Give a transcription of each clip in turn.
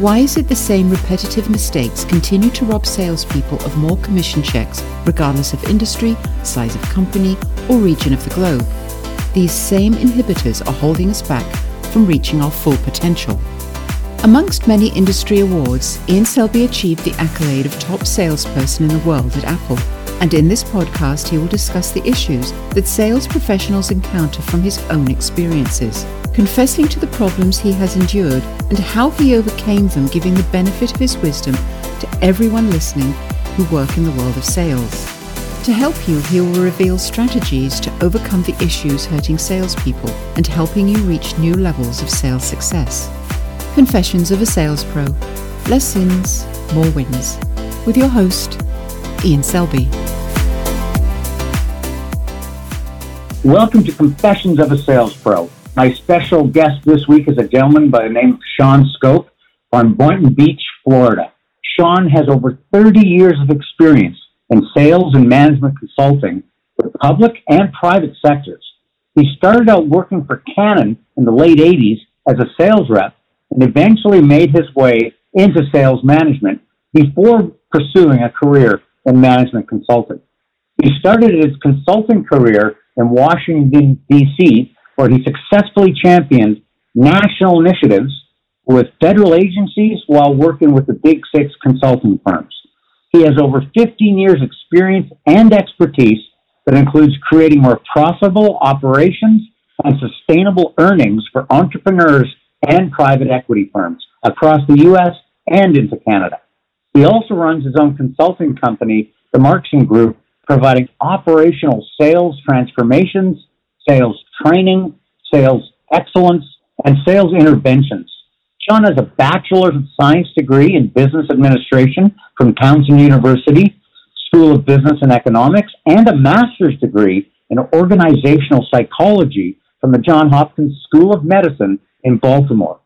Why is it the same repetitive mistakes continue to rob salespeople of more commission checks, regardless of industry, size of company, or region of the globe? These same inhibitors are holding us back from reaching our full potential. Amongst many industry awards, Ian Selby achieved the accolade of top salesperson in the world at Apple. And in this podcast, he will discuss the issues that sales professionals encounter from his own experiences, confessing to the problems he has endured and how he overcame them, giving the benefit of his wisdom to everyone listening who work in the world of sales. To help you, he will reveal strategies to overcome the issues hurting salespeople and helping you reach new levels of sales success. Confessions of a Sales Pro Less Sins, More Wins. With your host, Ian Selby. Welcome to Confessions of a Sales Pro. My special guest this week is a gentleman by the name of Sean Scope from Boynton Beach, Florida. Sean has over 30 years of experience in sales and management consulting for the public and private sectors. He started out working for Canon in the late 80s as a sales rep and eventually made his way into sales management before pursuing a career in management consulting. He started his consulting career in Washington, D.C., where he successfully championed national initiatives with federal agencies while working with the big six consulting firms. He has over 15 years experience and expertise that includes creating more profitable operations and sustainable earnings for entrepreneurs and private equity firms across the U.S. and into Canada. He also runs his own consulting company, the Markson Group, providing operational sales transformations, sales training, sales excellence, and sales interventions. Sean has a Bachelor of Science degree in Business Administration from Towson University School of Business and Economics and a master's degree in Organizational Psychology from the Johns Hopkins School of Medicine in Baltimore.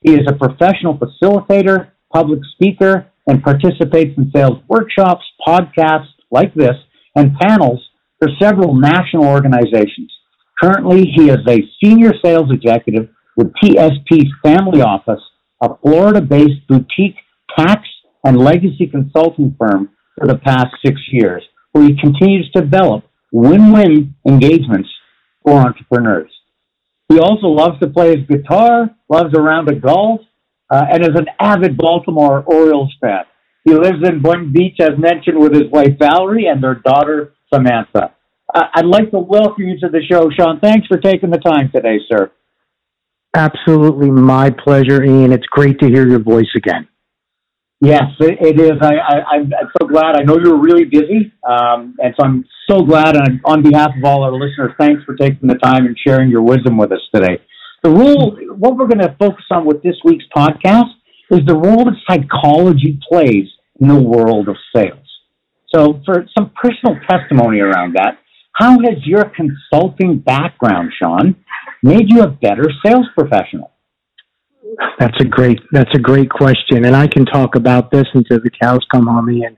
He is a professional facilitator, public speaker, and participates in sales workshops, podcasts like this, and panels for several national organizations. Currently, he is a senior sales executive with TSP's family office, a Florida based boutique tax and legacy consulting firm for the past six years, where he continues to develop win win engagements for entrepreneurs. He also loves to play his guitar, loves a round of golf, uh, and is an avid Baltimore Orioles fan. He lives in Boynton Beach, as mentioned, with his wife Valerie and their daughter Samantha. Uh, I'd like to welcome you to the show, Sean. Thanks for taking the time today, sir. Absolutely my pleasure, Ian. It's great to hear your voice again. Yes, it is. I, I, am so glad. I know you're really busy, um, and so I'm so glad. And on behalf of all our listeners, thanks for taking the time and sharing your wisdom with us today. The role, what we're going to focus on with this week's podcast, is the role that psychology plays in the world of sales. So, for some personal testimony around that, how has your consulting background, Sean, made you a better sales professional? That's a great that's a great question, and I can talk about this until the cows come home. And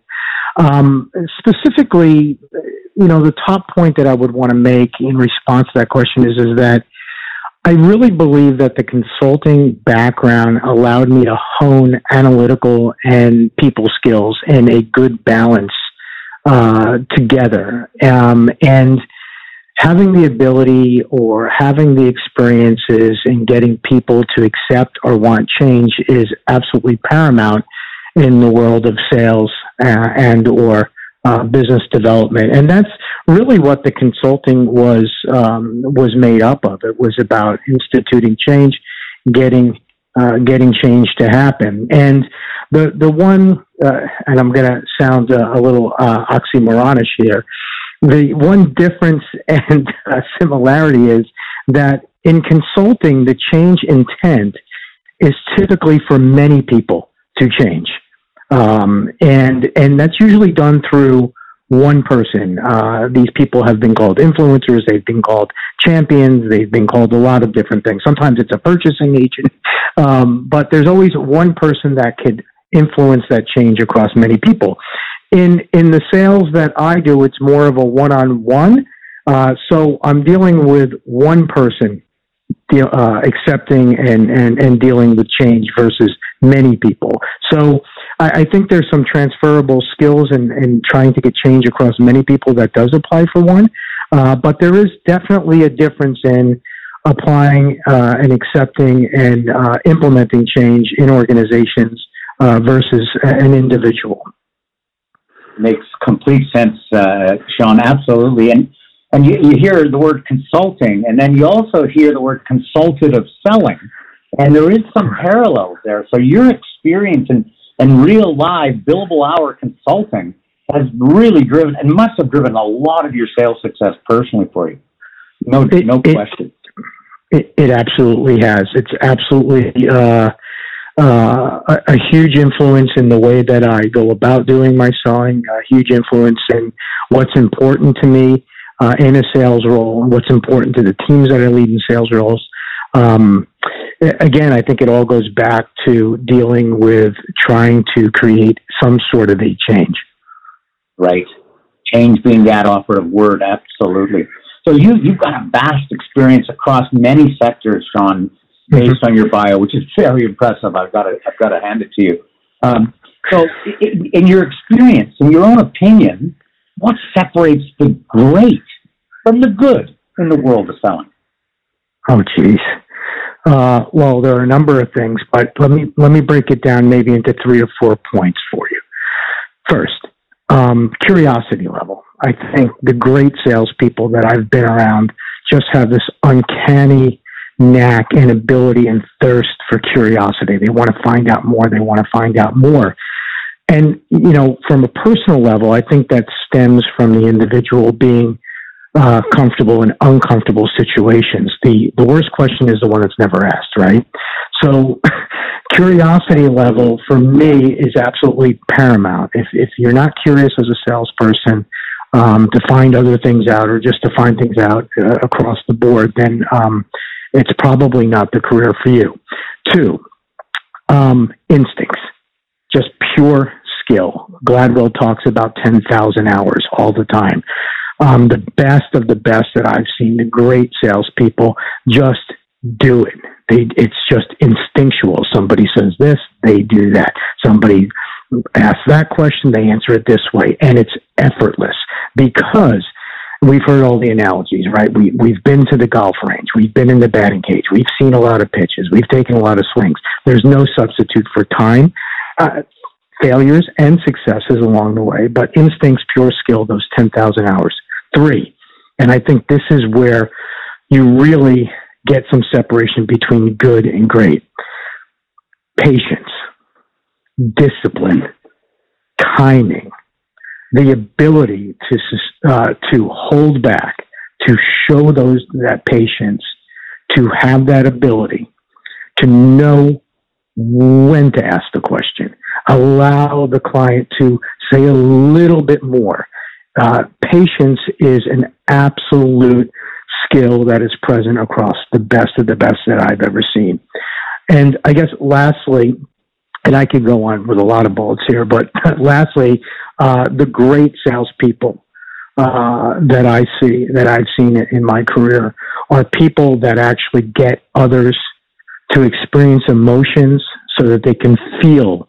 um, specifically, you know, the top point that I would want to make in response to that question is is that I really believe that the consulting background allowed me to hone analytical and people skills in a good balance uh, together, um, and having the ability or having the experiences and getting people to accept or want change is absolutely paramount in the world of sales uh, and or uh, business development. And that's really what the consulting was um, was made up of. It was about instituting change getting uh, getting change to happen. And the the one uh, and I'm going to sound uh, a little uh, oxymoronish here the one difference and uh, similarity is that in consulting, the change intent is typically for many people to change. Um, and, and that's usually done through one person. Uh, these people have been called influencers, they've been called champions, they've been called a lot of different things. Sometimes it's a purchasing agent, um, but there's always one person that could influence that change across many people. In in the sales that I do, it's more of a one on one. So I'm dealing with one person uh, accepting and, and, and dealing with change versus many people. So I, I think there's some transferable skills in, in trying to get change across many people that does apply for one. Uh, but there is definitely a difference in applying uh, and accepting and uh, implementing change in organizations uh, versus an individual. Makes complete sense, uh, Sean. Absolutely, and and you, you hear the word consulting, and then you also hear the word consultative selling, and there is some parallels there. So your experience in, in real live billable hour consulting has really driven and must have driven a lot of your sales success personally for you. No, it, no question. It, it, absolutely has. It's absolutely uh, uh, a, huge influence in the way that I go about doing my selling. A huge influence in what's important to me uh, in a sales role, what's important to the teams that I lead in sales roles. Um, again, I think it all goes back to dealing with trying to create some sort of a change. Right. Change being that operative word, absolutely. So you you've got a vast experience across many sectors, Sean, based on your bio, which is very impressive. I've got to I've got to hand it to you. Um, so, in, in your experience, in your own opinion, what separates the great from the good in the world of selling? Oh, geez. Uh, well, there are a number of things, but let me let me break it down maybe into three or four points for you. First, um, curiosity level. I think the great salespeople that I've been around just have this uncanny knack and ability and thirst for curiosity. They want to find out more. They want to find out more. And, you know, from a personal level, I think that stems from the individual being uh, comfortable in uncomfortable situations. The, the worst question is the one that's never asked, right? So curiosity level for me is absolutely paramount. If, if you're not curious as a salesperson, um, to find other things out or just to find things out uh, across the board, then um, it's probably not the career for you. Two, um, instincts, just pure skill. Gladwell talks about 10,000 hours all the time. Um, the best of the best that I've seen, the great salespeople just do it. They, it's just instinctual. Somebody says this, they do that. Somebody asks that question, they answer it this way, and it's effortless because we've heard all the analogies, right? We, we've been to the golf range. We've been in the batting cage. We've seen a lot of pitches. We've taken a lot of swings. There's no substitute for time, uh, failures, and successes along the way, but instincts, pure skill, those 10,000 hours. Three, and I think this is where you really get some separation between good and great. Patience, discipline, timing, the ability to uh, to hold back, to show those that patience, to have that ability, to know when to ask the question, allow the client to say a little bit more. Uh, patience is an absolute skill that is present across the best of the best that I've ever seen. And I guess lastly, and I could go on with a lot of bullets here, but lastly, uh, the great salespeople uh, that I see, that I've seen in my career, are people that actually get others to experience emotions so that they can feel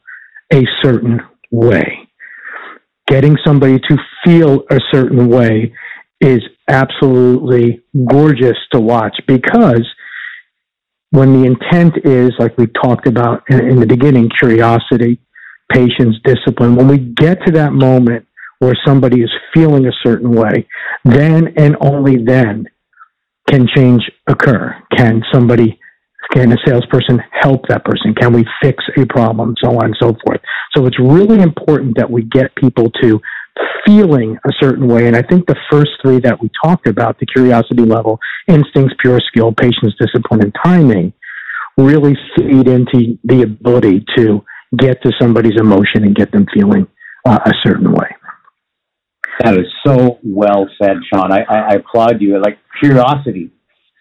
a certain way. Getting somebody to feel a certain way is absolutely gorgeous to watch because when the intent is, like we talked about in, in, the beginning, curiosity, patience, discipline, when we get to that moment where somebody is feeling a certain way, then and only then can change occur. Can somebody, can a salesperson help that person? Can we fix a problem? So on and so forth. So it's really important that we get people to feeling a certain way. And I think the first three that we talked about, the curiosity level, instincts, pure skill, patience, discipline, and timing, really feed into the ability to get to somebody's emotion and get them feeling uh, a certain way. That is so well said, Sean. I, I, I, applaud you. Like curiosity,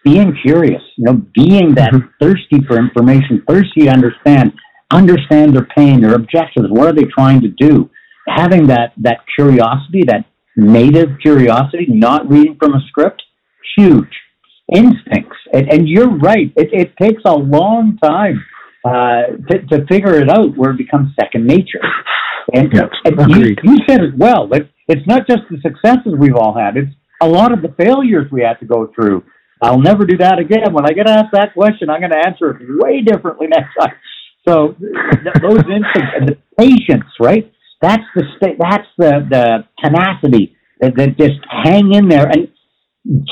being curious, you know, being that mm-hmm. thirsty for information, thirsty to understand, understand their pain, their objectives. What are they trying to do? Having that that curiosity, that native curiosity, not reading from a script, huge instincts. And, and you're right. It, it takes a long time uh, to, to figure it out where it becomes second nature. And, and you, you said it well. That it's not just the successes we've all had; it's a lot of the failures we had to go through. I'll never do that again. When I get asked that question, I'm going to answer it way differently next time. So th- those instincts and the patience, right? That's the sta- that's the the tenacity that, that just hang in there and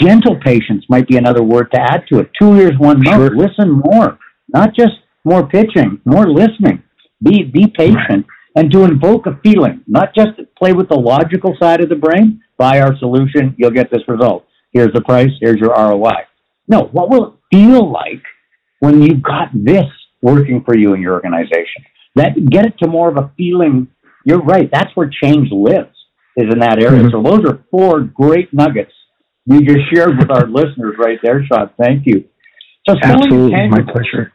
gentle patience might be another word to add to it. Two years, one month. Sure. Listen more, not just more pitching, more listening. Be be patient and to invoke a feeling, not just play with the logical side of the brain. Buy our solution, you'll get this result. Here's the price. Here's your ROI. No, what will it feel like when you've got this working for you in your organization? That get it to more of a feeling. You're right. That's where change lives. Is in that area. Mhm. So those are four great nuggets you just shared with our listeners right there, Sean. Thank you. So Absolutely, my pleasure.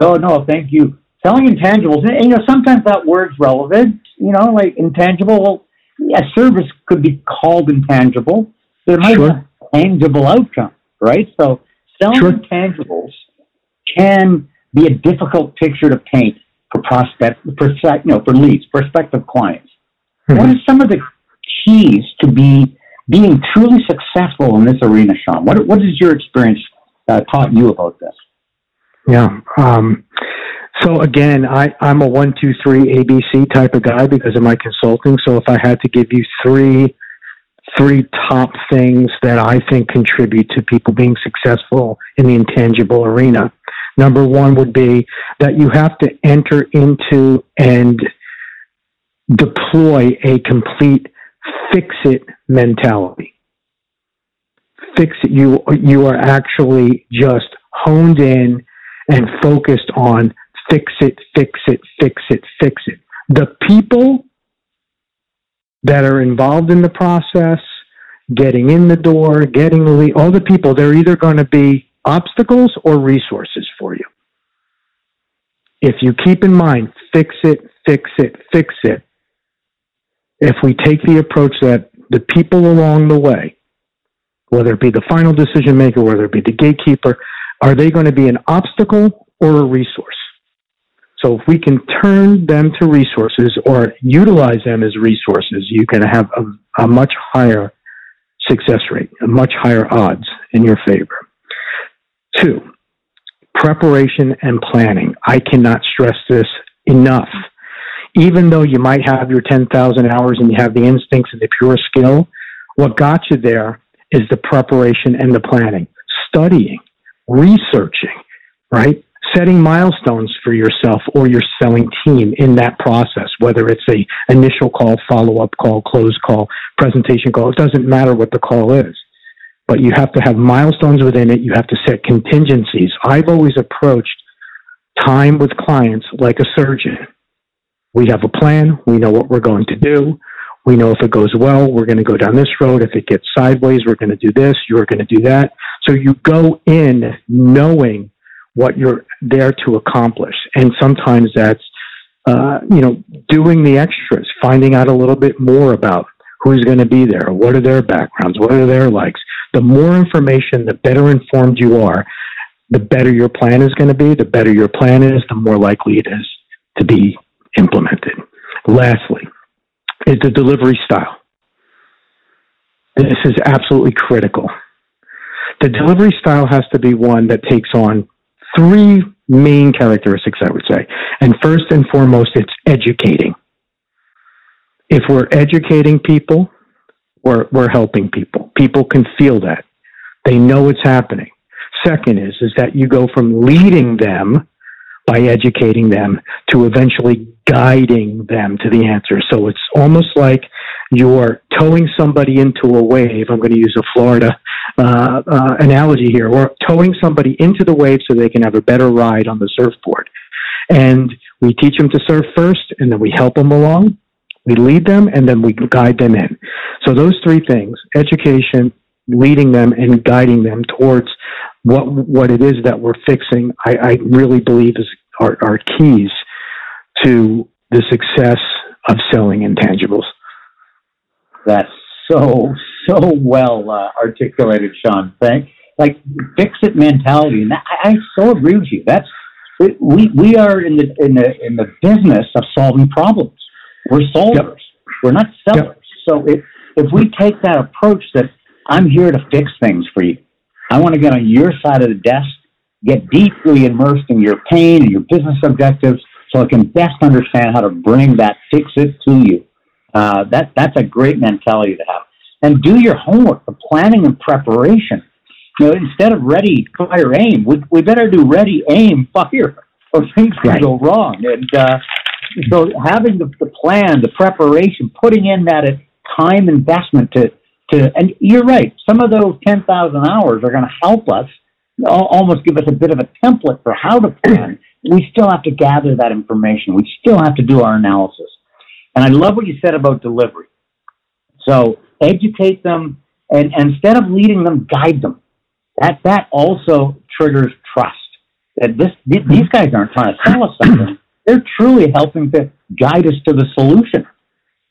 Oh no, thank you. Selling intangibles, and, you know, sometimes that word's relevant. You know, like intangible. A service could be called intangible. There might Sure. be a tangible outcome, right? So selling Sure. intangibles can be a difficult picture to paint for prospect, for you know, for leads, prospective clients. What Mhm. are some of the keys to be being truly successful in this arena, Sean? What what has your experience uh, taught you about this? Yeah. Um, so again, I, I'm a one, two, three ABC type of guy because of my consulting. So if I had to give you three, three top things that I think contribute to people being successful in the intangible arena, number one would be that you have to enter into and deploy a complete fix it mentality. Fix it. You, you are actually just honed in and focused on fix it, fix it, fix it, fix it. The people that are involved in the process, getting in the door, getting the lead, all the people, they're either going to be obstacles or resources for you. If you keep in mind, fix it, fix it, fix it, if we take the approach that the people along the way, whether it be the final decision maker, whether it be the gatekeeper, are they going to be an obstacle or a resource? So if we can turn them to resources or utilize them as resources, you can have a, a much higher success rate, a much higher odds in your favor. Two, preparation and planning. I cannot stress this enough. Even though you might have your 10,000 hours and you have the instincts and the pure skill, what got you there is the preparation and the planning, studying, researching, right? Setting milestones for yourself or your selling team in that process, whether it's a initial call, follow up call, close call, presentation call. It doesn't matter what the call is, but you have to have milestones within it. You have to set contingencies. I've always approached time with clients like a surgeon. We have a plan. We know what we're going to do. We know if it goes well, we're going to go down this road. If it gets sideways, we're going to do this. You're going to do that. So you go in knowing what you're there to accomplish. And sometimes that's, uh, you know, doing the extras, finding out a little bit more about who's going to be there, what are their backgrounds, what are their likes. The more information, the better informed you are, the better your plan is going to be. The better your plan is, the more likely it is to be implemented. Lastly, is the delivery style. This is absolutely critical. The delivery style has to be one that takes on three main characteristics, I would say. And first and foremost, it's educating. If we're educating people, we're, we're helping people. People can feel that. They know it's happening. Second is, is that you go from leading them by educating them to eventually guiding them to the answer. So it's almost like you're towing somebody into a wave. I'm going to use a Florida uh, uh, analogy here. We're towing somebody into the wave so they can have a better ride on the surfboard. And we teach them to surf first, and then we help them along. We lead them, and then we guide them in. So those three things: education, leading them, and guiding them towards what what it is that we're fixing. I, I really believe is are, are keys to the success of selling intangibles. That's so so well uh, articulated, Sean. Thank like fix it mentality, and I, I so agree with you. That's we we are in the in the in the business of solving problems. We're solvers. Yep. We're not sellers. Yep. So if if we take that approach that I'm here to fix things for you, I want to get on your side of the desk, get deeply immersed in your pain and your business objectives, so I can best understand how to bring that fix it to you. Uh, that that's a great mentality to have. And do your homework, the planning and preparation you know, instead of ready, fire, aim, we, we better do ready, aim, fire, or things can right. go wrong. And uh, so having the, the plan, the preparation, putting in that time investment to, to, and you're right, some of those 10,000 hours are going to help us almost give us a bit of a template for how to plan. We still have to gather that information. We still have to do our analysis. And I love what you said about delivery. So educate them and, and instead of leading them, guide them that that also triggers trust. That this these guys aren't trying to sell us something; they're truly helping to guide us to the solution,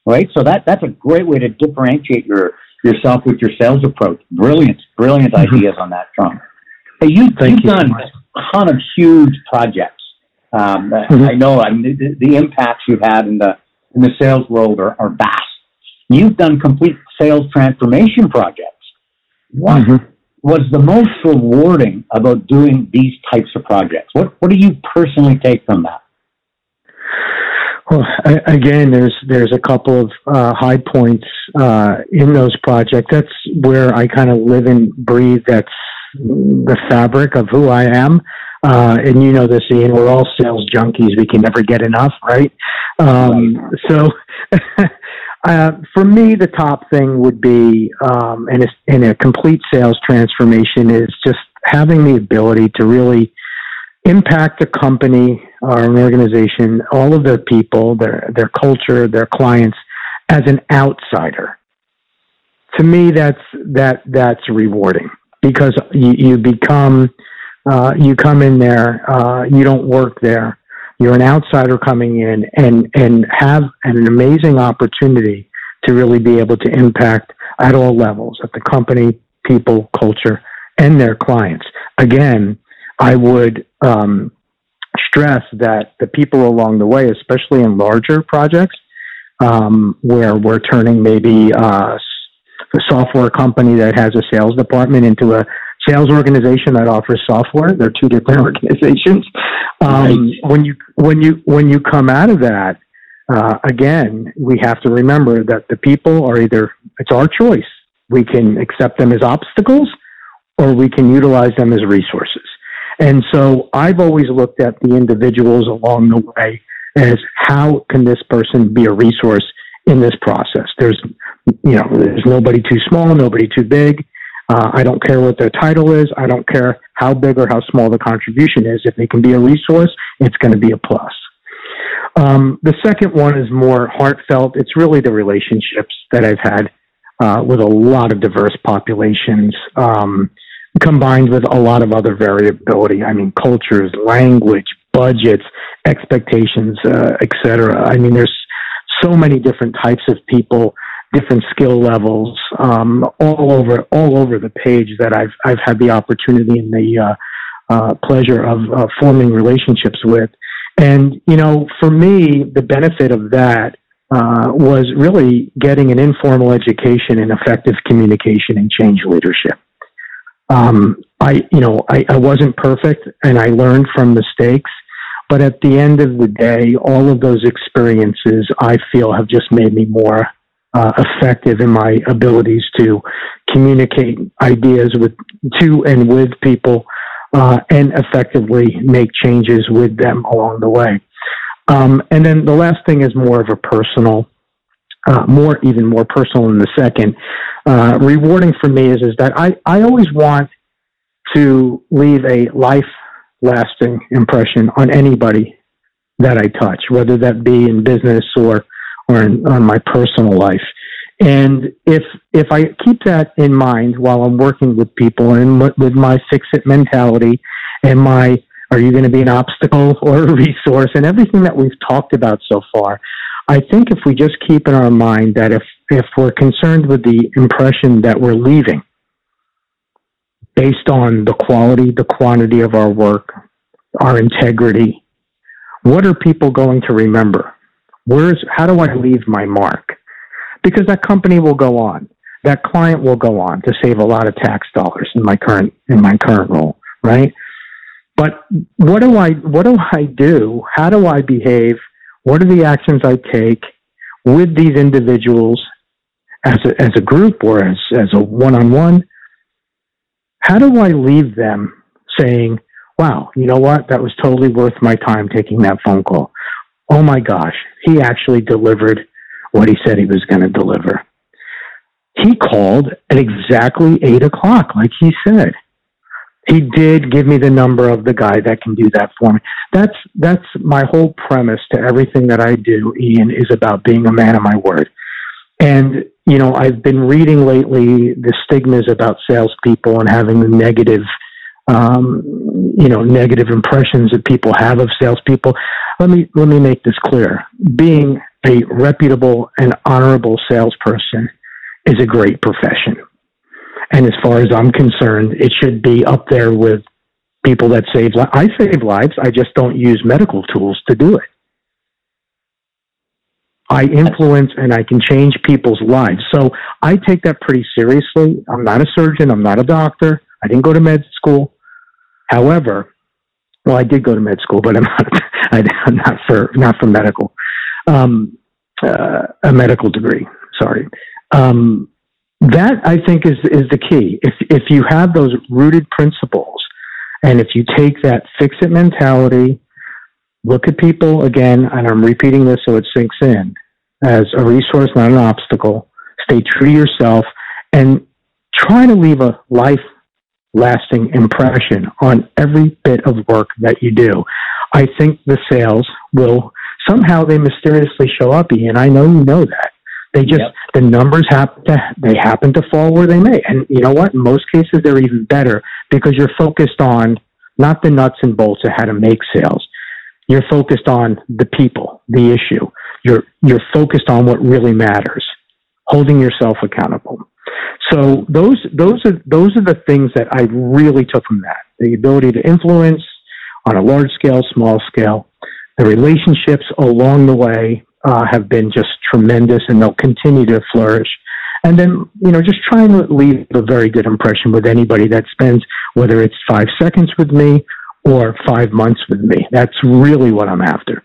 right? So that that's a great way to differentiate your yourself with your sales approach. Brilliant, brilliant mm-hmm. ideas on that front. Hey, you, you've you done a ton of huge projects. Um, mm-hmm. I know I mean, the, the, impacts you've had in the in the sales world are, are vast. You've done complete sales transformation projects. What mm-hmm was the most rewarding about doing these types of projects? What what do you personally take from that? Well, again, there's there's a couple of uh, high points uh, in those projects. That's where I kind of live and breathe. That's the fabric of who I am. Uh, and you know this, Ian. We're all sales junkies. We can never get enough, right? Um, so Uh, for me, the top thing would be, um, in, a, in a complete sales transformation, is just having the ability to really impact a company or an organization, all of their people, their their culture, their clients, as an outsider. To me, that's that that's rewarding because you, you become uh, you come in there, uh, you don't work there, you're an outsider coming in and, and have an amazing opportunity to really be able to impact at all levels, at the company, people, culture, and their clients. Again, I would um, stress that the people along the way, especially in larger projects, um, where we're turning maybe uh, a software company that has a sales department into a sales organization that offers software. They're two different organizations. Um, right. When you when you when you come out of that, uh, again, we have to remember that the people are either it's our choice. We can accept them as obstacles, or we can utilize them as resources. And so I've always looked at the individuals along the way as how can this person be a resource in this process? There's, you know, there's nobody too small, nobody too big. Uh, I don't care what their title is. I don't care how big or how small the contribution is. If they can be a resource, it's going to be a plus. Um, the second one is more heartfelt. It's really the relationships that I've had uh, with a lot of diverse populations, um, combined with a lot of other variability. I mean, cultures, language, budgets, expectations, uh, etc. I mean, there's so many different types of people different skill levels um, all over all over the page that I've I've had the opportunity and the uh, uh, pleasure of forming relationships with. And you know, for me, the benefit of that uh, was really getting an informal education in effective communication and change leadership. Um, I, you know, I, I wasn't perfect, and I learned from mistakes. But at the end of the day, all of those experiences I feel have just made me more uh, effective in my abilities to communicate ideas with to and with people uh, and effectively make changes with them along the way. Um, and then the last thing is more of a personal, uh, more even more personal in the second. Uh, rewarding for me is is that I, I always want to leave a life lasting impression on anybody that I touch, whether that be in business or or in, on my personal life. And if if I keep that in mind while I'm working with people and with my fix it mentality and my are you going to be an obstacle or a resource and everything that we've talked about so far, I think if we just keep in our mind that if if we're concerned with the impression that we're leaving based on the quality, the quantity of our work, our integrity. What are people going to remember? Where's how do I leave my mark? Because that company will go on. That client will go on to save a lot of tax dollars in my current in my current role, right? But what do I what do I do? How do I behave? What are the actions I take with these individuals as a, as a group or as, as a one on one? How do I leave them saying, wow, you know what? That was totally worth my time taking that phone call. Oh my gosh, he actually delivered what he said he was going to deliver. He called at exactly eight o'clock, like he said he did give me the number of the guy that can do that for me. That's that's my whole premise to everything that I do. Ian is about being a man of my word. And you know, I've been reading lately the stigmas about salespeople and having the negative, um, you know, negative impressions that people have of salespeople. Let me let me make this clear: being a reputable and honorable salesperson is a great profession. And as far as I'm concerned, it should be up there with people that save lives. I save lives. I just don't use medical tools to do it. I influence and I can change people's lives. So I take that pretty seriously. I'm not a surgeon. I'm not a doctor. I didn't go to med school. However, well, I did go to med school, but I'm not. I'm not for not for medical. Um, uh, a medical degree. Sorry. Um, that I think is is the key. If if you have those rooted principles, and if you take that fix it mentality, look at people again, and I'm repeating this so it sinks in as a resource, not an obstacle. Stay true to yourself, and try to leave a life lasting impression on every bit of work that you do. I think the sales will somehow they mysteriously show up, Ian. I know you know that. They just yep. the numbers happen to they happen to fall where they may, and you know what? In most cases, they're even better because you're focused on not the nuts and bolts of how to make sales. You're focused on the people, the issue. You're you're focused on what really matters, holding yourself accountable. So those those are those are the things that I really took from that: the ability to influence on a large scale, small scale, the relationships along the way, uh, have been just tremendous and they'll continue to flourish. And then, you know, just trying to leave a very good impression with anybody that spends, whether it's five seconds with me or five months with me. That's really what I'm after.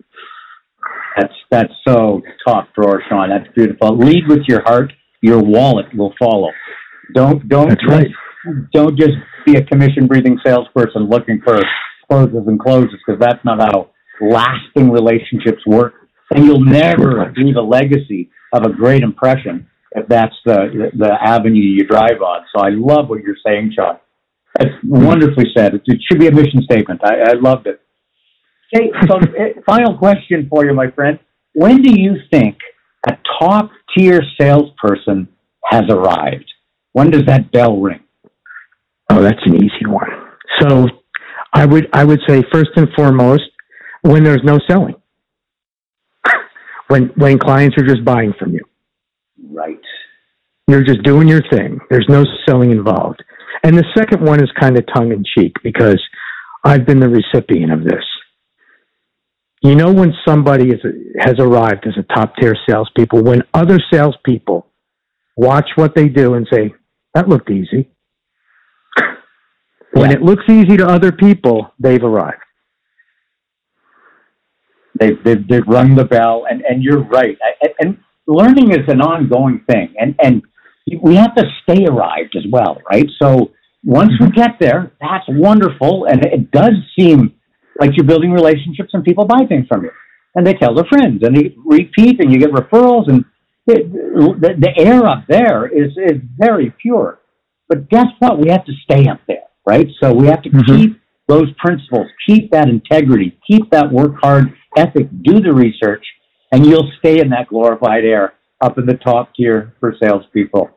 That's that's so top drawer, Sean. That's beautiful. Lead with your heart. Your wallet will follow. Don't don't that's right. Don't just be a commission breathing salesperson looking for closes and closes because that's not how lasting relationships work and you'll never leave a legacy of a great impression if that's the the avenue you drive on. So I love what you're saying, Sean. That's wonderfully said. It, it should be a mission statement. I, I loved it. Okay, so eh, final question for you, my friend. When do you think a top tier salesperson has arrived? When does that bell ring? Oh, that's an easy one. So I would I would say first and foremost when there's no selling when when clients are just buying from you. Right. You're just doing your thing. There's no selling involved. And the second one is kind of tongue in cheek because I've been the recipient of this. You know when somebody is, has arrived as a top tier salespeople, when other salespeople watch what they do and say, "That looked easy." When yeah. it looks easy to other people, they've arrived. They've, they've, they've rung the bell, and, and you're right. And learning is an ongoing thing, and, and we have to stay arrived as well, right? So once we get there, that's wonderful, and it does seem like you're building relationships, and people buy things from you, and they tell their friends, and they repeat, and you get referrals, and it, the, the air up there is is very pure. But guess what? We have to stay up there, right? So we have to mm-hmm. keep those principles, keep that integrity, keep that work hard ethic, do the research, and you'll stay in that glorified air up in the top tier for salespeople.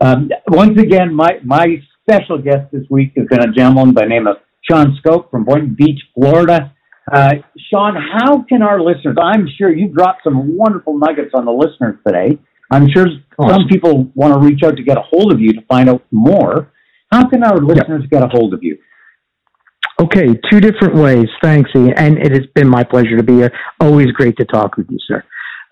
Um, once again, my, my special guest this week has been a gentleman by the name of Sean Scope from Boynton Beach, Florida. Uh, Sean, how can our listeners, I'm sure you dropped some wonderful nuggets on the listeners today. I'm sure some people want to reach out to get a hold of you to find out more. How can our listeners get a hold of you? Okay, two different ways. Thanks, Ian. And it has been my pleasure to be here. Always great to talk with you, sir.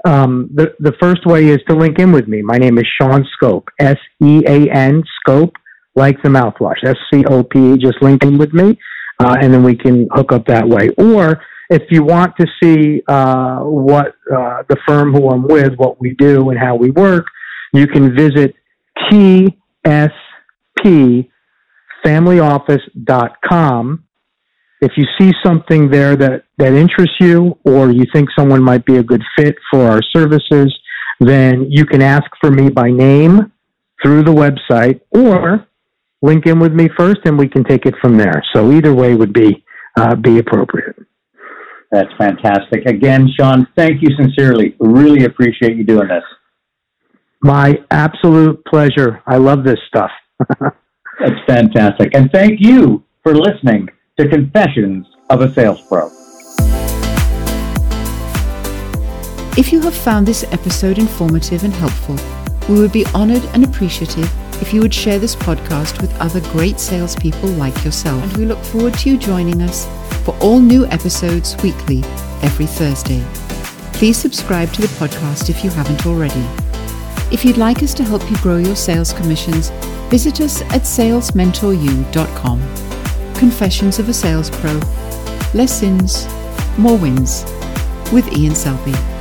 Um, the, the first way is to link in with me. My name is Sean Scope, S E A N, Scope, like the mouthwash, S C O P. Just link in with me, uh, and then we can hook up that way. Or if you want to see uh, what uh, the firm who I'm with, what we do, and how we work, you can visit tspfamilyoffice.com. If you see something there that, that interests you or you think someone might be a good fit for our services, then you can ask for me by name through the website or link in with me first and we can take it from there. So either way would be, uh, be appropriate. That's fantastic. Again, Sean, thank you sincerely. Really appreciate you doing this. My absolute pleasure. I love this stuff. That's fantastic. And thank you for listening to Confessions of a Sales Pro. If you have found this episode informative and helpful, we would be honored and appreciative if you would share this podcast with other great salespeople like yourself. And we look forward to you joining us for all new episodes weekly every Thursday. Please subscribe to the podcast if you haven't already. If you'd like us to help you grow your sales commissions, visit us at salesmentoru.com. Confessions of a Sales Pro. Less sins, more wins. With Ian Selby.